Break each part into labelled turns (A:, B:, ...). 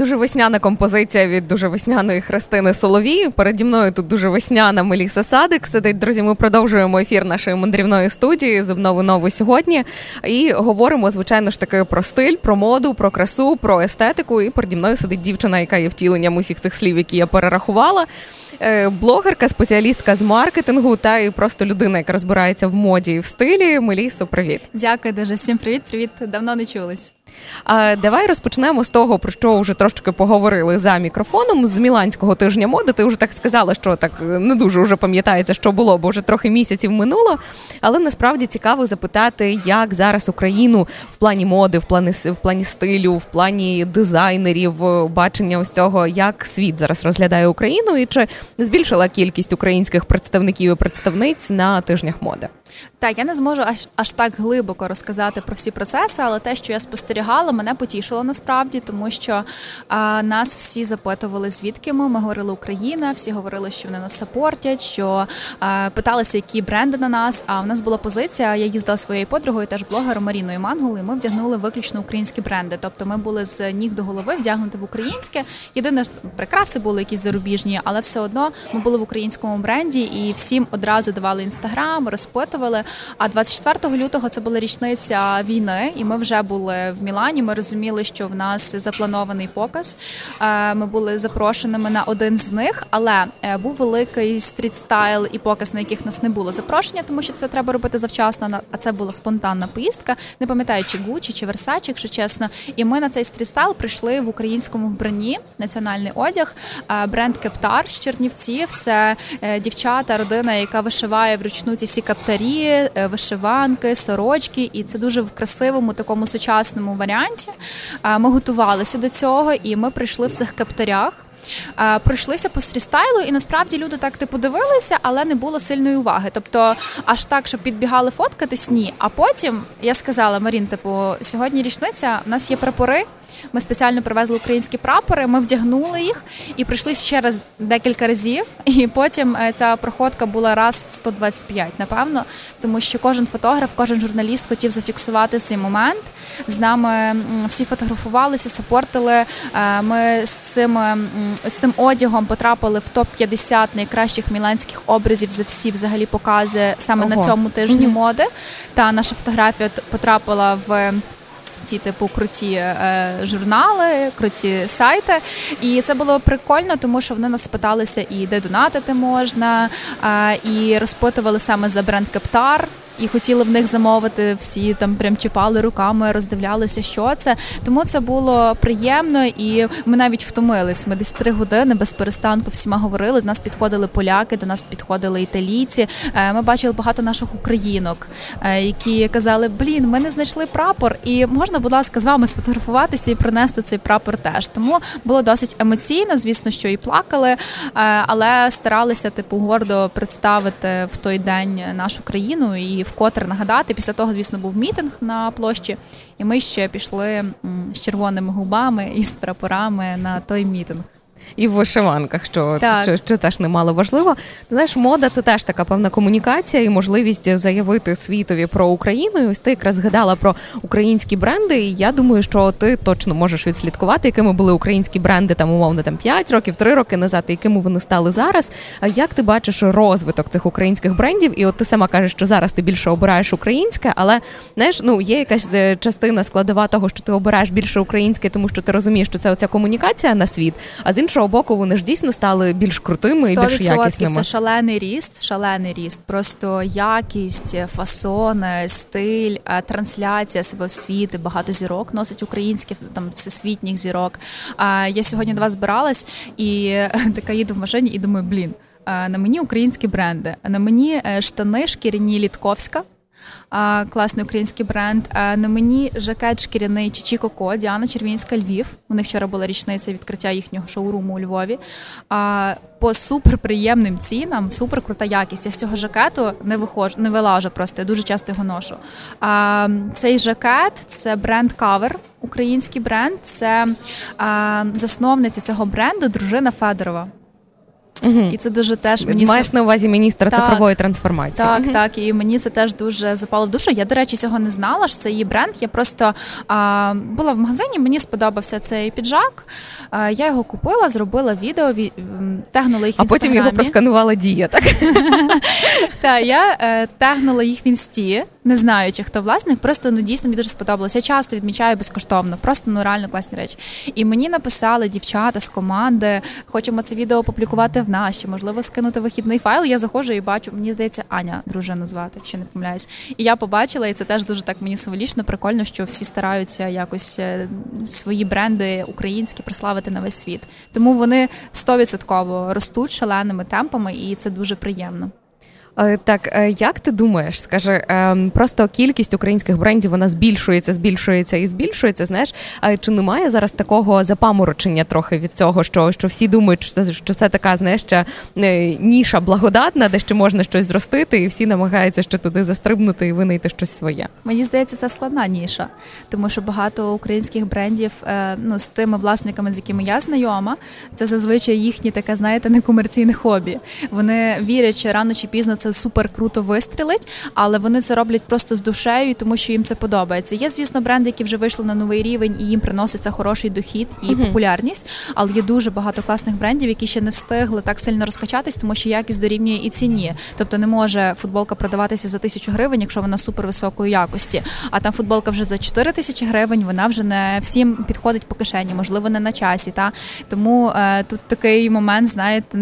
A: Дуже весняна композиція від дуже весняної Христини Соловій. Переді мною тут дуже весняна Меліса Садик. Сидить, друзі. Ми продовжуємо ефір нашої мандрівної студії з обнови нову сьогодні. І говоримо, звичайно ж таки, про стиль, про моду, про красу, про естетику. І переді мною сидить дівчина, яка є втіленням усіх цих слів, які я перерахувала. Е, блогерка, спеціалістка з маркетингу та і просто людина, яка розбирається в моді і в стилі. Мелісо, привіт.
B: Дякую дуже. Всім привіт. Привіт. Давно не чулись.
A: А давай розпочнемо з того, про що вже трошки поговорили за мікрофоном з Міланського тижня моди. Ти вже так сказала, що так е, не дуже вже пам'ятається, що було, бо вже трохи місяців минуло. Але насправді цікаво запитати, як зараз Україну в плані моди, в плані в плані стилю, в плані дизайнерів, е, бачення ось цього, як світ зараз розглядає Україну, і чи збільшила кількість українських представників і представниць на тижнях моди.
B: Так, я не зможу аж аж так глибоко розказати про всі процеси, але те, що я спостерігала, мене потішило насправді, тому що а, нас всі запитували, звідки ми. Ми говорили Україна, всі говорили, що вони нас сапортять, що а, питалися, які бренди на нас. А в нас була позиція. Я їздила своєю подругою, теж блогером Маріною Мангул, і Ми вдягнули виключно українські бренди. Тобто, ми були з ніг до голови вдягнути в українське. Єдине прикраси були якісь зарубіжні, але все одно ми були в українському бренді і всім одразу давали інстаграм, розпитували. А 24 лютого це була річниця війни, і ми вже були в Мілані. Ми розуміли, що в нас запланований показ. Е, ми були запрошеними на один з них, але е, був великий стрітстайл і показ, на яких нас не було запрошення, тому що це треба робити завчасно. А це була спонтанна поїздка, не пам'ятаю, чи Gucci, чи Versace, якщо чесно. І ми на цей стрітстайл прийшли в українському вбранні національний одяг. Е, бренд Кептар з Чернівців. Це дівчата, родина, яка вишиває вручну ці всі каптарі. Вишиванки, сорочки, і це дуже в красивому такому сучасному варіанті. Е, ми готувалися до цього, і ми прийшли в цих каптарях. Е, пройшлися по стрістайлу, і насправді люди так типу дивилися, але не було сильної уваги. Тобто, аж так, щоб підбігали фоткатись, ні. А потім я сказала Марін, типу, сьогодні річниця, у нас є прапори. Ми спеціально привезли українські прапори, ми вдягнули їх і прийшли ще раз декілька разів. І потім е, ця проходка була раз 125, напевно, тому що кожен фотограф, кожен журналіст хотів зафіксувати цей момент. З нами всі фотографувалися, сапортили. Е, ми з цим з цим одягом потрапили в топ 50 найкращих міланських образів за всі взагалі покази саме Ого. на цьому тижні mm-hmm. моди. Та наша фотографія потрапила в ті типу круті е, журнали, круті сайти. І це було прикольно, тому що вони нас питалися і де донатити можна, е, і розпитували саме за бренд Кептар і хотіли в них замовити. Всі там прям чіпали руками, роздивлялися, що це. Тому це було приємно, і ми навіть втомились. Ми десь три години без перестанку всіма говорили. До нас підходили поляки, до нас підходили італійці. Е, ми бачили багато наших українок, е, які казали: Блін, ми не знайшли прапор, і можна, будь ласка, з вами сфотографуватися і принести цей прапор теж. Тому було досить емоційно, звісно, що і плакали, е, але старалися типу гордо представити в той день нашу країну і вкотре нагадати. Після того, звісно, був мітинг на площі, і ми ще пішли з червоними губами і з прапорами на той мітинг
A: і в вишиванках, що так. що, що теж немало важливо. Знаєш, мода це теж така певна комунікація і можливість заявити світові про Україну. І Ось ти якраз згадала про українські бренди. І я думаю, що ти точно можеш відслідкувати, якими були українські бренди там умовно там 5 років, 3 роки назад, і якими вони стали зараз. А як ти бачиш розвиток цих українських брендів? І от ти сама кажеш, що зараз ти більше обираєш українське, але знаєш, ну є якась е, частина складова того, що ти обираєш більше українське, тому що ти розумієш, що це оця комунікація на світ, а з іншого іншого боку, вони ж дійсно стали більш крутими і більш якісними.
B: Це шалений ріст, шалений ріст. Просто якість, фасон, стиль, е, трансляція себе в світ, багато зірок носить українських там всесвітніх зірок. Я сьогодні до вас збиралась і е, така їду в машині і думаю, блін. Е, на мені українські бренди, на мені штани шкіряні Літковська класний український бренд. На мені жакет шкіряний Чичі Коко, Діана Червінська, Львів. У них вчора була річниця відкриття їхнього шоуруму у Львові. По суперприємним цінам, супер крута якість. Я з цього жакету не виходжу, не вилажу просто. Я дуже часто його ношу. Цей жакет це бренд Кавер, український бренд. Це засновниця цього бренду, дружина Федорова. Угу. І це дуже теж мені
A: маєш на увазі міністра так, цифрової трансформації.
B: Так, угу. так. І мені це теж дуже запало в душу. Я, до речі, цього не знала. що Це її бренд. Я просто а, була в магазині, мені сподобався цей піджак. А, я його купила, зробила відео, ві... тегнула їх. в
A: А потім його просканувала дія. Так,
B: Так, я е, тегнула їх в інсті не знаю, чи хто власник, просто ну дійсно мені дуже сподобалося. Я часто відмічаю безкоштовно, просто ну реально класні речі. І мені написали дівчата з команди, хочемо це відео опублікувати в наші, можливо, скинути вихідний файл. Я заходжу і бачу, мені здається, Аня дружину звати, якщо не помиляюсь. І я побачила, і це теж дуже так мені символічно, прикольно, що всі стараються якось е, свої бренди українські прославити на весь світ. Тому вони стовідсотково ростуть шаленими темпами, і це дуже приємно.
A: Е, так, е, як ти думаєш, скажи, ем, просто кількість українських брендів вона збільшується, збільшується і збільшується. Знаєш, чи немає зараз такого запаморочення трохи від цього, що що всі думають, що це що це така, знаєш, ще ніша благодатна, де ще можна щось зростити, і всі намагаються ще туди застрибнути і винайти щось своє?
B: Мені здається, це складна ніша, тому що багато українських брендів, е, ну з тими власниками, з якими я знайома, це зазвичай їхнє таке, знаєте, некомерційне хобі. Вони вірять, що рано чи пізно це супер круто вистрілить, але вони це роблять просто з душею, тому що їм це подобається. Є, звісно, бренди, які вже вийшли на новий рівень, і їм приноситься хороший дохід і uh-huh. популярність. Але є дуже багато класних брендів, які ще не встигли так сильно розкачатись, тому що якість дорівнює і ціні. Тобто не може футболка продаватися за тисячу гривень, якщо вона супер високої якості. А там футболка вже за 4 тисячі гривень. Вона вже не всім підходить по кишені, можливо, не на часі. Та тому е, тут такий момент, знаєте,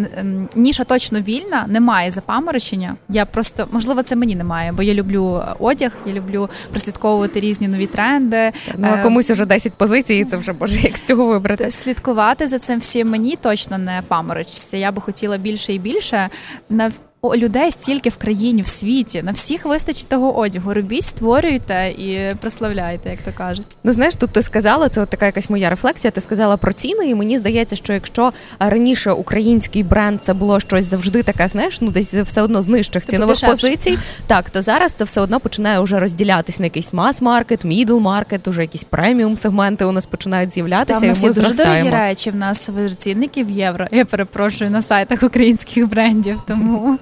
B: ніша точно вільна, немає запаморочення. Я просто можливо це мені немає, бо я люблю одяг, я люблю прослідковувати різні нові тренди.
A: Ну а е, комусь уже 10 позицій. Це вже боже, як з цього вибрати.
B: Слідкувати за цим всім мені точно не паморочиться. Я би хотіла більше і більше на людей стільки в країні, в світі, на всіх вистачить того одягу. Робіть, створюйте і прославляйте, як то кажуть.
A: Ну знаєш, тут ти сказала, це от така якась моя рефлексія. Ти сказала про ціни, і мені здається, що якщо раніше український бренд це було щось завжди таке, знаєш, ну десь все одно з нижчих типу цінових позицій, так то зараз це все одно починає вже розділятись на якийсь мас-маркет, мідл-маркет, уже якісь преміум сегменти у нас починають з'являтися. Там
B: і
A: ми
B: дуже дорогі речі. В нас в євро. Я перепрошую на сайтах українських брендів, тому.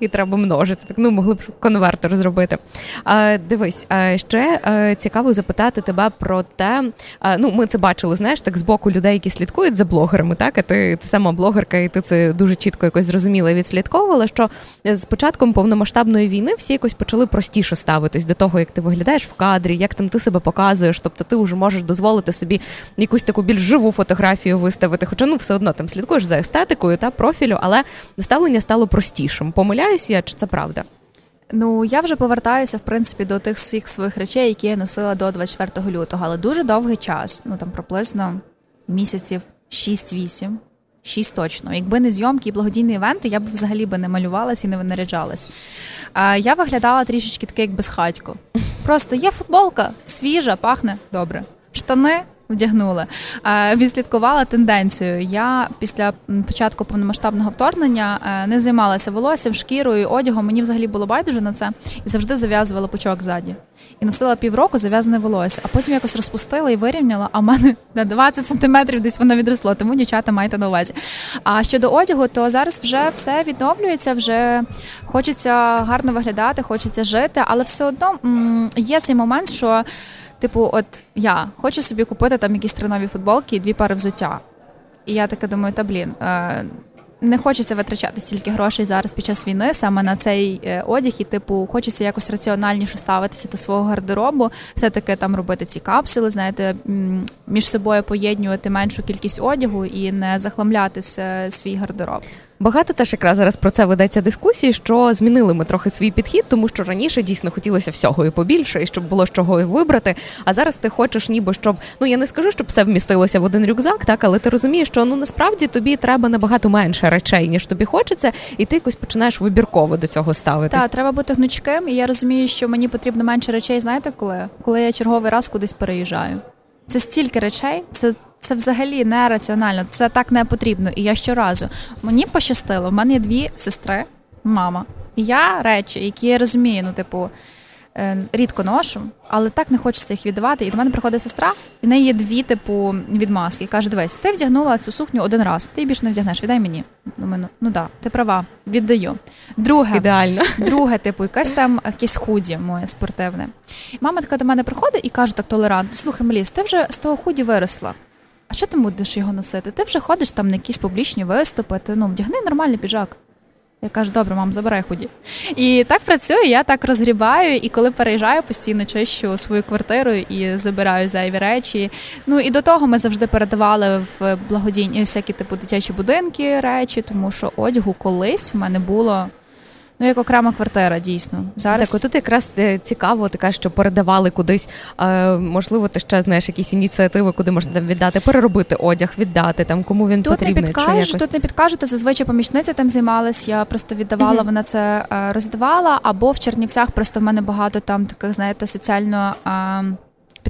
A: І треба множити. Так ну могли б конвертер зробити. А, Дивись, а ще а, цікаво запитати тебе про те. А, ну, ми це бачили, знаєш, так з боку людей, які слідкують за блогерами. Так, а ти, ти сама блогерка, і ти це дуже чітко якось зрозуміла і відслідковувала. Що з початком повномасштабної війни всі якось почали простіше ставитись до того, як ти виглядаєш в кадрі, як там ти себе показуєш. Тобто ти вже можеш дозволити собі якусь таку більш живу фотографію виставити. Хоча ну все одно там слідкуєш за естетикою та профілю, але ставлення стало простіше іншим. Помиляюсь я, чи це правда?
B: Ну, я вже повертаюся, в принципі, до тих всіх своїх речей, які я носила до 24 лютого, але дуже довгий час, ну там приблизно місяців 6-8. Шість точно. Якби не зйомки і благодійні івенти, я б взагалі би не малювалась і не винаряджалась. А я виглядала трішечки таке, як безхатько. Просто є футболка, свіжа, пахне добре. Штани вдягнули. Е, відслідкувала тенденцію. Я після початку повномасштабного вторгнення е, не займалася волоссям, шкірою, одягом. Мені взагалі було байдуже на це і завжди зав'язувала пучок ззаді. І носила півроку зав'язане волосся, а потім якось розпустила і вирівняла. А в мене на 20 сантиметрів десь воно відросло. Тому дівчата майте на увазі. А щодо одягу, то зараз вже все відновлюється, вже хочеться гарно виглядати, хочеться жити, але все одно є цей момент, що. Типу, от я хочу собі купити там якісь три нові футболки і дві пари взуття. І я така думаю, та блін. Е, не хочеться витрачати стільки грошей зараз під час війни саме на цей е, одяг, і типу хочеться якось раціональніше ставитися до свого гардеробу, все таки там робити ці капсули, знаєте, між собою поєднувати меншу кількість одягу і не захламляти свій гардероб.
A: Багато теж якраз зараз про це ведеться дискусії, що змінили ми трохи свій підхід, тому що раніше дійсно хотілося всього і побільше, і щоб було з чого вибрати. А зараз ти хочеш, ніби щоб ну я не скажу, щоб все вмістилося в один рюкзак, так але ти розумієш, що ну насправді тобі треба набагато менше речей, ніж тобі хочеться, і ти якось починаєш вибірково до цього ставитись.
B: Так, треба бути гнучким, і я розумію, що мені потрібно менше речей. Знаєте, коли? Коли я черговий раз кудись переїжджаю. Це стільки речей, це це взагалі не раціонально, це так не потрібно. І я щоразу мені пощастило. в мене є дві сестри, мама. І я речі, які я розумію, ну, типу, е, рідко ношу, але так не хочеться їх віддавати. І до мене приходить сестра, і в неї є дві типу відмазки. Каже: Дивись, ти вдягнула цю сукню один раз, ти більше не вдягнеш, віддай мені. Думаю, ну да, ти права, віддаю. Друге,
A: ідеально.
B: Друге, типу, якась там якесь худі моє спортивне. Мама така до мене приходить і каже так толерантно: слухай, Меліс, ти вже з того худі виросла. А що ти будеш його носити? Ти вже ходиш там на якісь публічні виступи, ти ну вдягни нормальний піджак. Я кажу, добре, мам, забирай худі. І так працюю, я так розгрібаю, і коли переїжджаю, постійно чищу свою квартиру і забираю зайві речі. Ну і до того ми завжди передавали в благодійні всякі типу дитячі будинки речі, тому що одягу колись в мене було Ну, як окрема квартира, дійсно. Зараз
A: Так, отут якраз е, цікаво, така що передавали кудись. Е, можливо, ти ще знаєш якісь ініціативи, куди можна там віддати, переробити одяг, віддати там, кому він
B: тут
A: потрібний.
B: Не підкажу, якось... Тут не підкажути. зазвичай помічниця тим займалась. Я просто віддавала, mm вона це е, роздавала. Або в Чернівцях просто в мене багато там таких, знаєте, соціально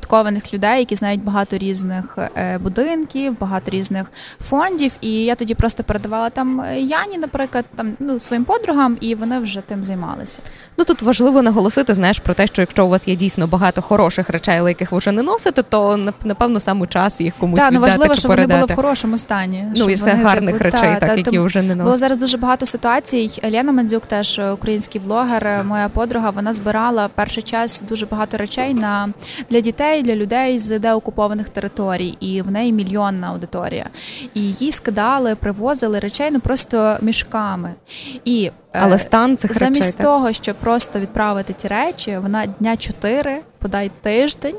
B: підкованих людей, які знають багато різних е, будинків, багато різних фондів. І я тоді просто передавала там е, Яні, наприклад, там ну своїм подругам, і вони вже тим займалися.
A: Ну тут важливо наголосити, знаєш, про те, що якщо у вас є дійсно багато хороших речей, але яких ви вже не носите, то напевно саме час їх комусь
B: Так,
A: ну
B: важливо,
A: чи
B: щоб вони були в хорошому стані.
A: Ну і гарних типу, речей, та, так та, які та, вже не носять.
B: Було зараз дуже багато ситуацій. Лена Мандзюк, теж український блогер, моя подруга, вона збирала перший час дуже багато речей на для дітей, для людей з деокупованих територій, і в неї мільйонна аудиторія. І її скидали, привозили речей ну просто мішками. І е,
A: але стан цих
B: замість
A: речей,
B: того, щоб просто відправити ті речі, вона дня чотири, подай тиждень.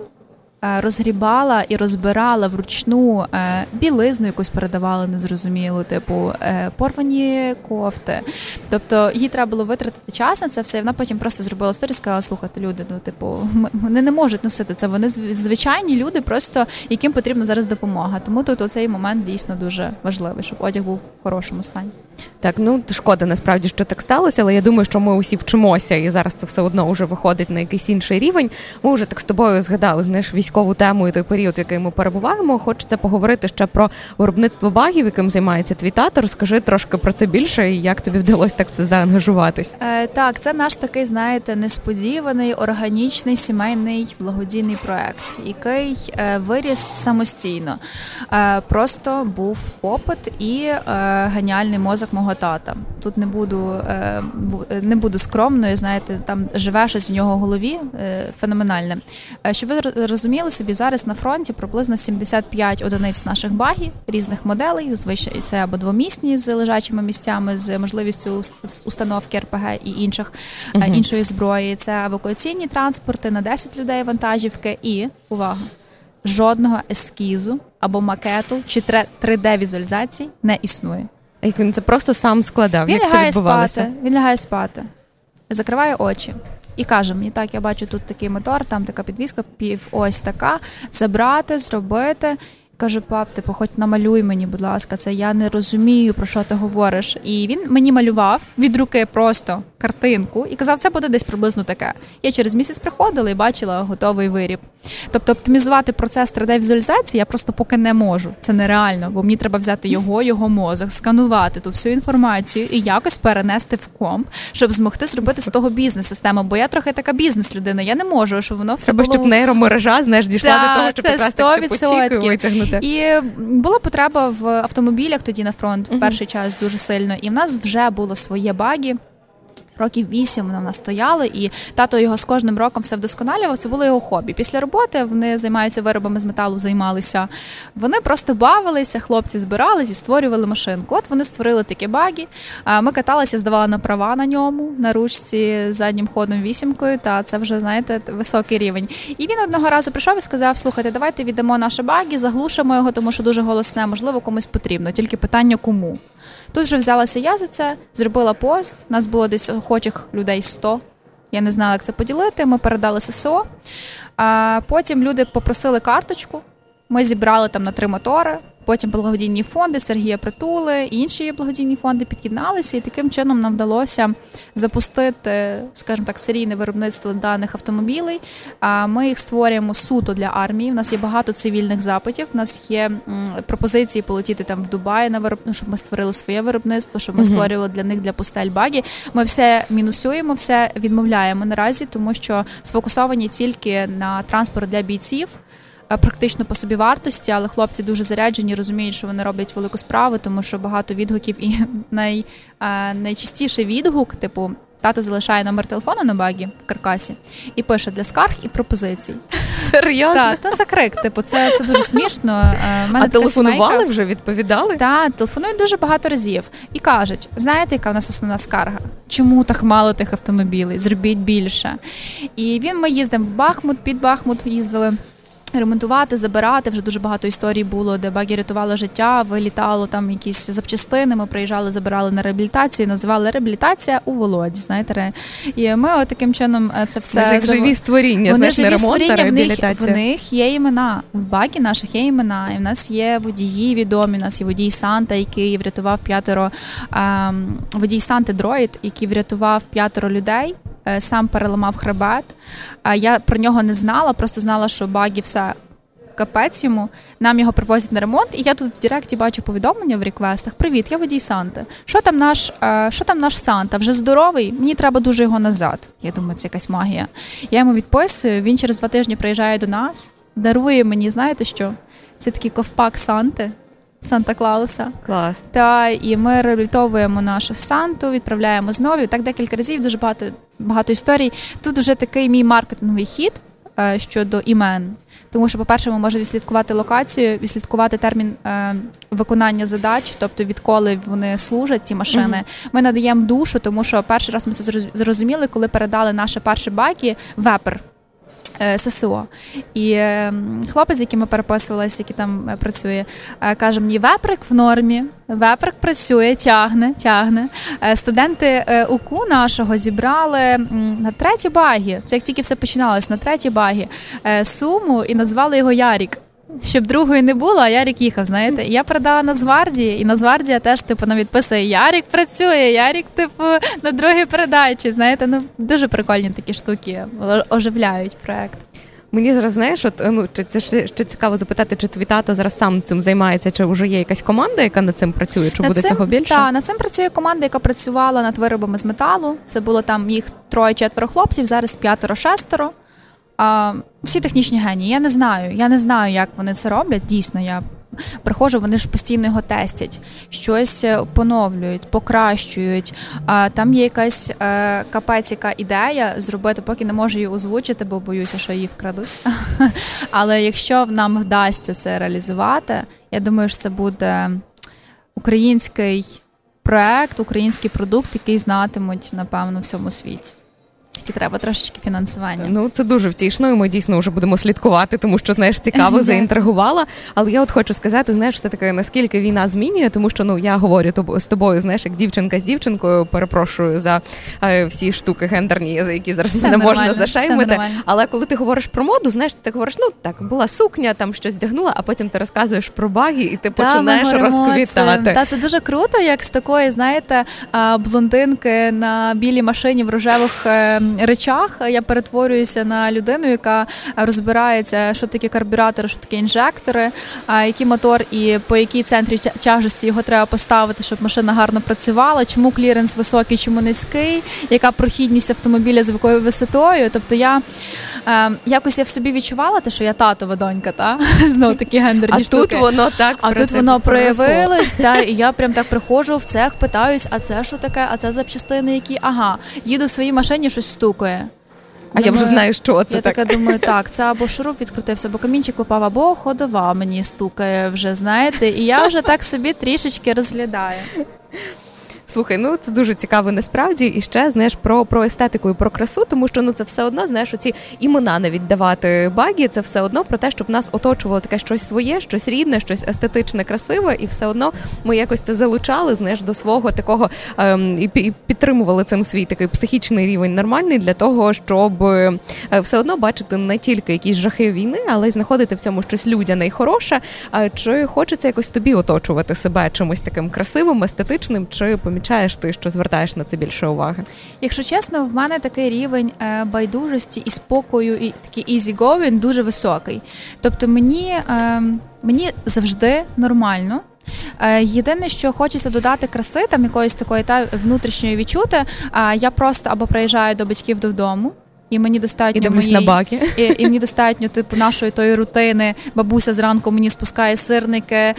B: Е, розгрібала і розбирала вручну е, білизну, якусь передавала незрозумілу, типу е, порвані кофти. Тобто їй треба було витратити час на це все. і Вона потім просто зробила сторі, сказала, слухайте, люди, ну типу, вони не можуть носити це. Вони звичайні люди, просто яким потрібна зараз допомога. Тому тут оцей момент дійсно дуже важливий, щоб одяг був в хорошому стані.
A: Так, ну шкода насправді, що так сталося, але я думаю, що ми усі вчимося, і зараз це все одно вже виходить на якийсь інший рівень. Ми вже так з тобою згадали знаєш, військову тему і той період, в який ми перебуваємо. Хочеться поговорити ще про виробництво багів, яким займається твій тато. Розкажи трошки про це більше і як тобі вдалося так це заангажуватись.
B: Е, Так, це наш такий, знаєте, несподіваний органічний сімейний благодійний проект, який е, виріс самостійно. Е, Просто був попит і е, геніальний мозок мого тата. Тут не буду е, не буду скромною. Знаєте, там живе щось в нього в голові е, феноменальне. Е, щоб ви розуміли собі, зараз на фронті приблизно 75 одиниць наших багів різних моделей. Зазвичай це або двомісні з лежачими місцями, з можливістю установки РПГ і інших uh іншої зброї. Це евакуаційні транспорти на 10 людей вантажівки і увага. Жодного ескізу або макету чи 3D-візуалізації не існує.
A: Як він це просто сам складав.
B: Він
A: Як
B: лягає
A: це відбувалося?
B: спати, він лягає спати, закриває очі і каже: мені так, я бачу тут такий мотор, там така підвізка, пів ось така. Забрати, зробити. Каже, пап, типу, хоч намалюй мені, будь ласка, це я не розумію, про що ти говориш. І він мені малював від руки просто картинку і казав, це буде десь приблизно таке. Я через місяць приходила і бачила готовий виріб. Тобто оптимізувати процес 3D-візуалізації я просто поки не можу. Це нереально, бо мені треба взяти його, його мозок, сканувати ту всю інформацію і якось перенести в комп, щоб змогти зробити з того бізнес-систему. Бо я трохи така бізнес-людина. Я не можу, щоб воно все
A: Треба,
B: було...
A: щоб нейромережа знаєш, дійшла
B: да,
A: до того, щоб якраз так типу, витягнути.
B: І була потреба в автомобілях тоді на фронт в перший час дуже сильно. І в нас вже було своє багі років вісім вона в нас стояли, і тато його з кожним роком все вдосконалював. Це було його хобі. Після роботи вони займаються виробами з металу, займалися. Вони просто бавилися, хлопці збирались і створювали машинку. От вони створили такі баги. Ми каталися, здавали на права на ньому, на ручці заднім ходом вісімкою. Та це вже знаєте високий рівень. І він одного разу прийшов і сказав: Слухайте, давайте віддамо наші баги, заглушимо його, тому що дуже голосне, можливо, комусь потрібно. Тільки питання кому. Тут вже взялася я за це, зробила пост. Нас було десь охочих людей 100. Я не знала, як це поділити. Ми передали ССО. Потім люди попросили карточку. Ми зібрали там на три мотори. Потім благодійні фонди Сергія Притули і інші благодійні фонди під'єдналися, і таким чином нам вдалося запустити, скажімо так, серійне виробництво даних автомобілей. А ми їх створюємо суто для армії. У нас є багато цивільних запитів. У нас є пропозиції полетіти там в Дубай на виробництво, ну, щоб ми створили своє виробництво, щоб ми створювали для них для пустель багі. Ми все мінусуємо, все відмовляємо наразі, тому що сфокусовані тільки на транспорт для бійців. Е, практично по собі вартості, але хлопці дуже заряджені, розуміють, що вони роблять велику справу, тому що багато відгуків і най, е, найчастіший відгук, типу. Тато залишає номер телефону на багі в каркасі і пише для скарг і пропозицій.
A: Серйозно?
B: Так, та це крик. Типу, це це дуже смішно.
A: Е, мене а телефонували сімейка. вже відповідали?
B: Так, телефонують дуже багато разів і кажуть: знаєте, яка в нас основна скарга? Чому так мало тих автомобілів? Зробіть більше. І він ми їздимо в Бахмут, під Бахмут їздили. Ремонтувати, забирати вже дуже багато історій було, де багі рятувало життя, вилітало там якісь запчастини. Ми приїжджали, забирали на реабілітацію, називали реабілітація у Володі. Знаєте, і ми от таким чином е, це все
A: як живі створіння. Вони живі ремонт, створіння, реабілітація.
B: В них, в них є імена. В багі наших є імена. І в нас є водії відомі. У нас є водій Санта, який врятував п'ятеро ем, водій Санти Дроїд, який врятував п'ятеро людей. Е, сам переламав хребет. Я про нього не знала, просто знала, що багі все. Капець йому, нам його привозять на ремонт, і я тут в Директі бачу повідомлення в реквестах. Привіт, я водій Санти. Що там наш е, що там наш Санта? Вже здоровий? Мені треба дуже його назад. Я думаю, це якась магія. Я йому відписую. Він через два тижні приїжджає до нас, дарує мені, знаєте що? Це такий ковпак Санти. Санта Клауса.
A: Клас.
B: Та і ми реабілітовуємо нашу Санту, відправляємо знову. Так декілька разів дуже багато багато історій. Тут вже такий мій маркетинговий хід е, щодо імен. Тому що, по-перше, ми можемо відслідкувати локацію, відслідкувати термін е, виконання задач, тобто відколи вони служать, ті машини. Mm-hmm. Ми надаємо душу, тому що перший раз ми це зрозуміли, коли передали наші перші баки вепер. Е, ССО. І ем, хлопець, з яким ми переписувалися, який там е, працює, е, каже: мені веприк в нормі, веприк працює, тягне, тягне. Студенти УКУ нашого зібрали на третій багі. Це як тільки все починалось, на третій багі суму і назвали його Ярік щоб другої не було, а Ярік їхав. Знаєте, я передала Нацгвардії, і Нацгвардія теж типу нам відписує Ярік працює, Ярік, типу, на другій передачі. Знаєте, ну дуже прикольні такі штуки оживляють проект.
A: Мені зараз знаєш, от ну чи це ще, ще цікаво запитати, чи твій тато зараз сам цим займається, чи вже є якась команда, яка над цим працює? Чи над буде цим, цього більше?
B: Так, над цим працює команда, яка працювала над виробами з металу. Це було там їх троє-четверо хлопців, зараз п'ятеро-шестеро. А, Всі технічні генії. Я не знаю. Я не знаю, як вони це роблять. Дійсно, я приходжу, вони ж постійно його тестять, щось е, поновлюють, покращують. А там є якась е, капець, яка ідея зробити, поки не можу її озвучити, бо боюся, що її вкрадуть. Але якщо нам вдасться це реалізувати, я думаю, що це буде український проект, український продукт, який знатимуть напевно всьому світі тільки треба трошечки фінансування.
A: Ну це дуже втішно. і Ми дійсно вже будемо слідкувати, тому що знаєш цікаво заінтригувала. Але я от хочу сказати, знаєш, все таки наскільки війна змінює, тому що ну я говорю з тобою, знаєш, як дівчинка з дівчинкою. Перепрошую за е, всі штуки гендерні, за які зараз все не можна зашеймити. Але коли ти говориш про моду, знаєш, ти говориш, ну так була сукня, там щось вдягнула, а потім ти розказуєш про баги, і ти починаєш розквітати.
B: Та це дуже круто, як з такої, знаєте, блондинки на білій машині в рожевих ем, речах я перетворююся на людину, яка розбирається, що таке карбюратори, що таке інжектори, який мотор і по якій центрі тяжесті його треба поставити, щоб машина гарно працювала. Чому кліренс високий, чому низький, яка прохідність автомобіля з якою висотою? Тобто я е, якось я в собі відчувала те, що я татова донька, та знову такі гендерні
A: а
B: штуки.
A: тут воно так
B: а тут воно проявилось, та і я прям так приходжу в цех, питаюсь, а це що таке? А це запчастини, які ага, їду в своїй машині, щось стукає.
A: А думаю, я вже знаю, що це.
B: Я
A: так.
B: така думаю, так, це або шуруп відкрутився, або камінчик попав, або ходова мені стукає вже, знаєте, і я вже так собі трішечки розглядаю.
A: Слухай, ну це дуже цікаво насправді. І ще знаєш про про естетику і про красу, тому що ну це все одно знаєш, оці імена навіть давати багі, це все одно про те, щоб нас оточувало таке щось своє, щось рідне, щось естетичне, красиве, і все одно ми якось це залучали, знаєш, до свого такого ем, і, підтримували цим свій такий психічний рівень нормальний для того, щоб е, все одно бачити не тільки якісь жахи війни, але й знаходити в цьому щось людяне і хороше. А чи хочеться якось тобі оточувати себе чимось таким красивим, естетичним, чи помічаєш ти, що звертаєш на це більше уваги?
B: Якщо чесно, в мене такий рівень е, байдужості і спокою, і такий easy going дуже високий. Тобто мені, е, мені завжди нормально. Е, єдине, що хочеться додати краси, там якоїсь такої та внутрішньої відчути. Я просто або приїжджаю до батьків додому. І мені достатньо
A: і моєї, на баки.
B: І, і мені достатньо типу нашої тої рутини. Бабуся зранку мені спускає сирники,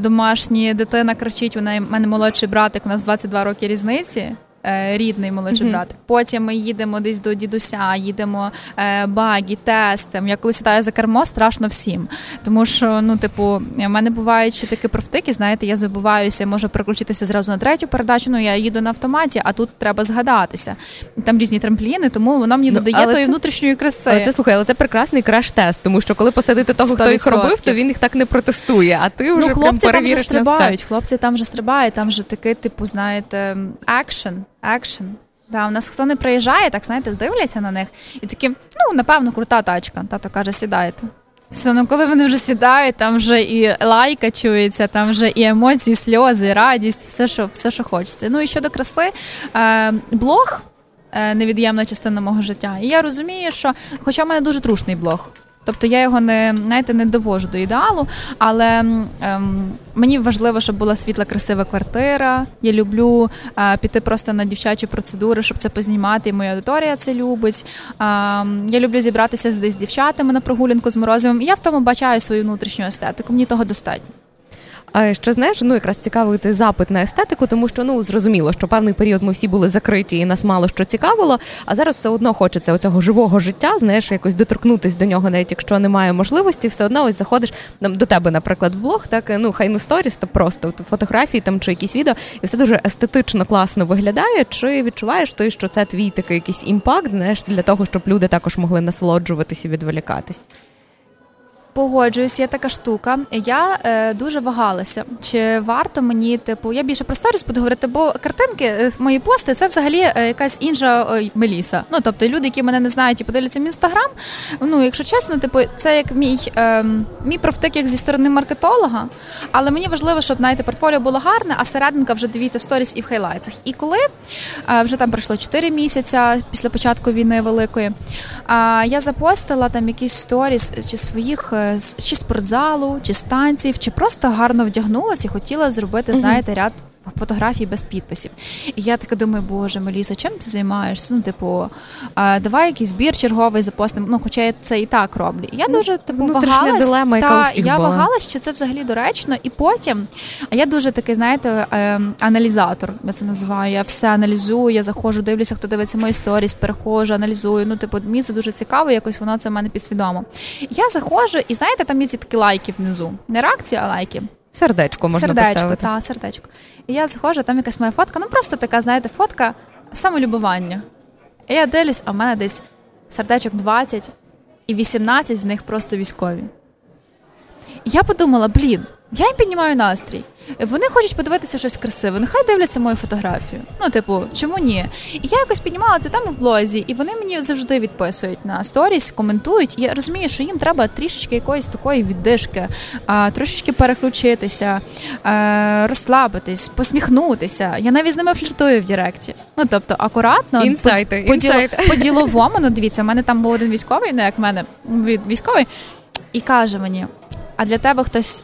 B: домашні дитина кричить. Вона мене молодший братик, у нас 22 роки різниці. Е, рідний молодший mm-hmm. брат. Потім ми їдемо десь до дідуся, їдемо е, багі, тестем. Я коли сідаю за кермо, страшно всім. Тому що, ну, типу, в мене бувають ще такі провтики, знаєте, я забуваюся, можу переключитися зразу на третю передачу. Ну я їду на автоматі, а тут треба згадатися. Там різні трампліни, тому воно мені ну, додає тої це... внутрішньої краси.
A: Але це слухай, але це прекрасний краш-тест, тому що коли посадити того, 100%. хто їх робив, то він їх так не протестує. А ти вже
B: ну, хлопці
A: прям там
B: вже стрибають. Хлопці там вже стрибають, там вже такий, типу, знаєте, екшен. Екшн. Да, у нас хто не приїжджає, так знаєте, дивляться на них і такі, ну, напевно, крута тачка. Тато каже, сідайте. Все, ну коли вони вже сідають, там вже і лайка чується, там вже і емоції, сльози, радість, все, що все, що хочеться. Ну і щодо краси, е, блог е, невід'ємна частина мого життя. І я розумію, що, хоча в мене дуже трушний блог. Тобто я його не знаєте, не довожу до ідеалу, але ем, мені важливо, щоб була світла, красива квартира. Я люблю е, піти просто на дівчачі процедури, щоб це познімати. і Моя аудиторія це любить. Ем, я люблю зібратися десь з дівчатами на прогулянку з морозивом. Я в тому бачаю свою внутрішню естетику. Мені того достатньо.
A: А ще знаєш, ну якраз цікавий цей запит на естетику, тому що ну зрозуміло, що певний період ми всі були закриті і нас мало що цікавило. А зараз все одно хочеться оцього живого життя, знаєш, якось доторкнутися до нього, навіть якщо немає можливості, все одно ось заходиш там до тебе, наприклад, в блог, так ну хай не сторіс, то просто фотографії там чи якісь відео, і все дуже естетично класно виглядає. Чи відчуваєш ти, що це твій такий якийсь імпакт, знаєш, для того, щоб люди також могли насолоджуватися і відволікатись?
B: Погоджуюсь, є така штука. Я е, дуже вагалася. Чи варто мені, типу, я більше про сторіс буду говорити, бо картинки, е, мої пости це взагалі е, якась інша Меліса. Ну тобто люди, які мене не знають і подивляться в інстаграм. Ну, якщо чесно, типу, це як мій е, мій профтик як зі сторони маркетолога. Але мені важливо, щоб знаєте, портфоліо було гарне, а серединка вже дивіться в сторіс і в хайлайтсах. І коли е, вже там пройшло 4 місяці після початку війни великої, е, я запостила там якісь сторіс чи своїх чи спортзалу, чи станції, чи просто гарно вдягнулася і хотіла зробити, знаєте, ряд. Фотографій без підписів. І я така думаю, боже, Меліса, чим ти займаєшся? Ну, типу, давай якийсь збір черговий запостимо. Ну, хоча я це і так роблю. І я ну, дуже типу вагалась,
A: дилема, яка та, у всіх
B: я
A: була.
B: вагалась, що це взагалі доречно. І потім, а я дуже такий, знаєте, ем, аналізатор. Я це називаю. Я все аналізую, я заходжу, дивлюся, хто дивиться мої сторіс, перехожу, аналізую. Ну, типу, мені це дуже цікаво, якось воно це в мене підсвідомо. Я заходжу, і знаєте, там є ці такі лайки внизу. Не реакція, а лайки.
A: Сердечко можна
B: сердечко,
A: поставити.
B: Та, сердечко. І я заходжу, там якась моя фотка, ну просто така, знаєте, фотка самолюбування. І я дивлюсь, а в мене десь сердечок 20 і 18 з них просто військові. І я подумала, блін, я їм піднімаю настрій. Вони хочуть подивитися щось красиве. Нехай дивляться мою фотографію. Ну, типу, чому ні? І я якось піднімала цю тему в блозі, і вони мені завжди відписують на сторіс, коментують. І я розумію, що їм треба трішечки якоїсь такої віддишки, а, трошечки переключитися, а, розслабитись, посміхнутися. Я навіть з ними фліртую в Директі. Ну тобто, акуратно
A: інсайти,
B: по, інсайти. по діловому. Ну, дивіться, у мене там був один військовий, ну як в мене військовий, і каже мені: а для тебе хтось.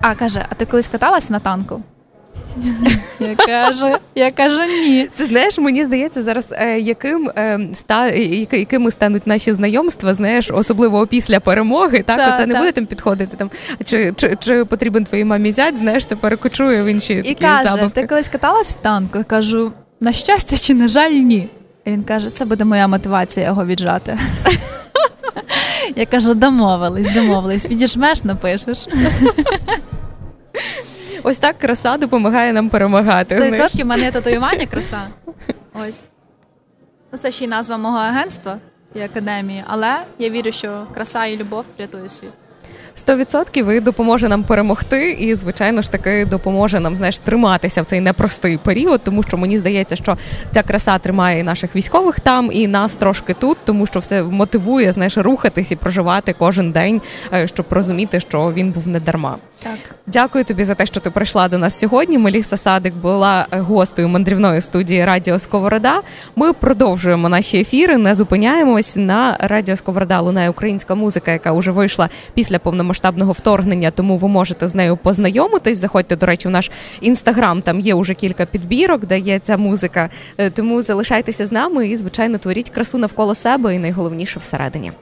B: А каже, а ти колись каталась на танку? Я кажу, я кажу, ні.
A: Це знаєш, мені здається, зараз е, яким е, ста якими стануть наші знайомства, знаєш, особливо після перемоги. Так, так це не буде там підходити там. Чи чи, чи потрібен твоїй мамі зять? Знаєш, це перекочує в інші
B: і
A: такі
B: каже:
A: забавки.
B: Ти колись каталась в танку? Я кажу, на щастя, чи на жаль, ні. І Він каже, це буде моя мотивація його віджати. Я кажу, домовились, домовились. Підіжмеш, напишеш.
A: Ось так краса допомагає нам перемагати.
B: 100% в мене є татуювання краса. Ось. Ну, Це ще й назва мого агентства і академії, але я вірю, що краса і любов рятує світ.
A: 100% і допоможе нам перемогти, і звичайно ж таки допоможе нам знаєш триматися в цей непростий період, тому що мені здається, що ця краса тримає і наших військових там, і нас трошки тут, тому що все мотивує знаєш рухатись і проживати кожен день, е, щоб розуміти, що він був не дарма.
B: Так,
A: дякую тобі за те, що ти прийшла до нас сьогодні. Меліса Садик була гостею мандрівної студії Радіо Сковорода. Ми продовжуємо наші ефіри, не зупиняємось на Радіо Сковорода. Лунає українська музика, яка вже вийшла після повномасштабного вторгнення. Тому ви можете з нею познайомитись. Заходьте, до речі, в наш інстаграм. Там є уже кілька підбірок, де є ця музика. Е, тому залишайтеся з нами і, звичайно, творіть красу навколо себе, і найголовніше всередині.